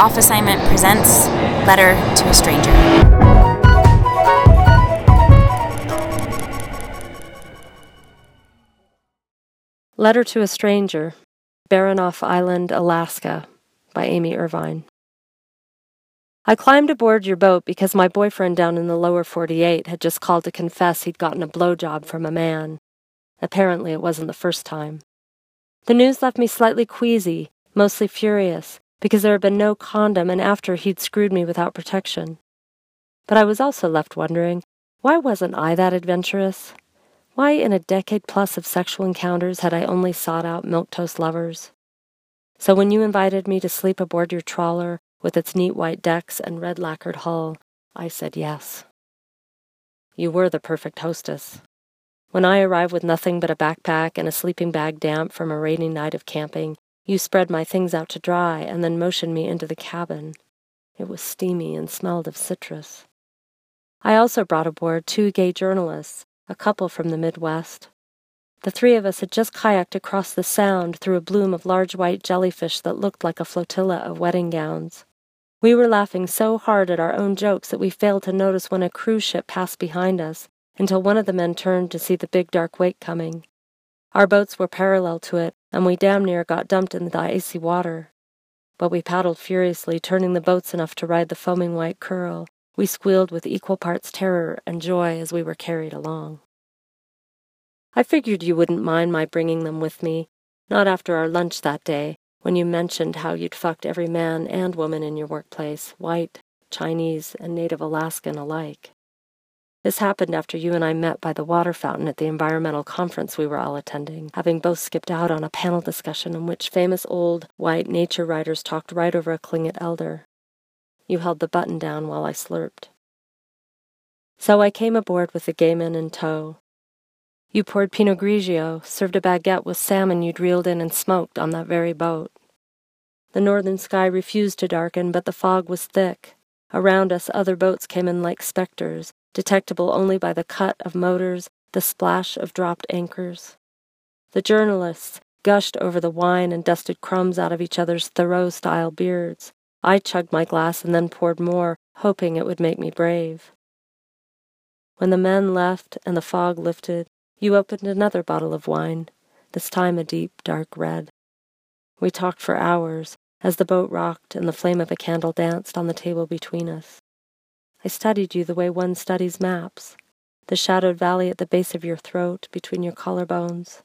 Off Assignment presents Letter to a Stranger. Letter to a Stranger, Baranof Island, Alaska, by Amy Irvine. I climbed aboard your boat because my boyfriend down in the lower 48 had just called to confess he'd gotten a blowjob from a man. Apparently, it wasn't the first time. The news left me slightly queasy, mostly furious, because there had been no condom and after he'd screwed me without protection. But I was also left wondering why wasn't I that adventurous? Why, in a decade plus of sexual encounters, had I only sought out milquetoast lovers? So when you invited me to sleep aboard your trawler with its neat white decks and red lacquered hull, I said yes. You were the perfect hostess. When I arrived with nothing but a backpack and a sleeping bag damp from a rainy night of camping, you spread my things out to dry and then motioned me into the cabin. It was steamy and smelled of citrus. I also brought aboard two gay journalists, a couple from the Midwest. The three of us had just kayaked across the Sound through a bloom of large white jellyfish that looked like a flotilla of wedding gowns. We were laughing so hard at our own jokes that we failed to notice when a cruise ship passed behind us until one of the men turned to see the big dark wake coming. Our boats were parallel to it, and we damn near got dumped in the icy water. But we paddled furiously, turning the boats enough to ride the foaming white curl. We squealed with equal parts terror and joy as we were carried along. I figured you wouldn't mind my bringing them with me, not after our lunch that day, when you mentioned how you'd fucked every man and woman in your workplace, white, Chinese, and native Alaskan alike. This happened after you and I met by the water fountain at the environmental conference we were all attending, having both skipped out on a panel discussion in which famous old white nature writers talked right over a Tlingit elder. You held the button down while I slurped. So I came aboard with the gay men in tow. You poured Pinot Grigio, served a baguette with salmon you'd reeled in and smoked on that very boat. The northern sky refused to darken, but the fog was thick. Around us, other boats came in like specters, detectable only by the cut of motors, the splash of dropped anchors. The journalists gushed over the wine and dusted crumbs out of each other's Thoreau style beards. I chugged my glass and then poured more, hoping it would make me brave. When the men left and the fog lifted, you opened another bottle of wine, this time a deep, dark red. We talked for hours as the boat rocked and the flame of a candle danced on the table between us. I studied you the way one studies maps the shadowed valley at the base of your throat, between your collarbones,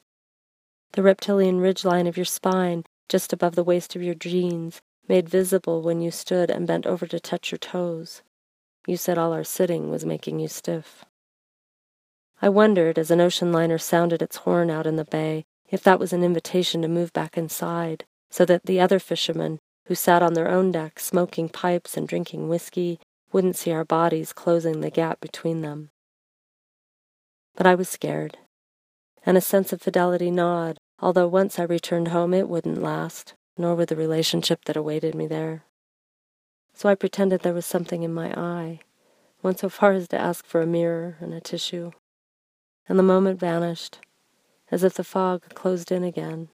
the reptilian ridgeline of your spine just above the waist of your jeans, made visible when you stood and bent over to touch your toes. You said all our sitting was making you stiff. I wondered, as an ocean liner sounded its horn out in the bay, if that was an invitation to move back inside, so that the other fishermen, who sat on their own deck smoking pipes and drinking whiskey, wouldn't see our bodies closing the gap between them. But I was scared, and a sense of fidelity gnawed, although once I returned home it wouldn't last, nor would the relationship that awaited me there. So I pretended there was something in my eye, went so far as to ask for a mirror and a tissue, and the moment vanished, as if the fog closed in again.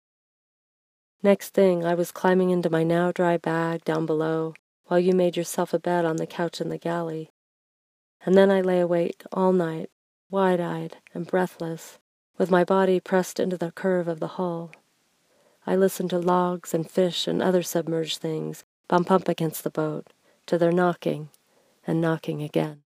Next thing, I was climbing into my now dry bag down below, while you made yourself a bed on the couch in the galley. And then I lay awake all night, wide eyed and breathless, with my body pressed into the curve of the hull. I listened to logs and fish and other submerged things bump up against the boat, to their knocking and knocking again.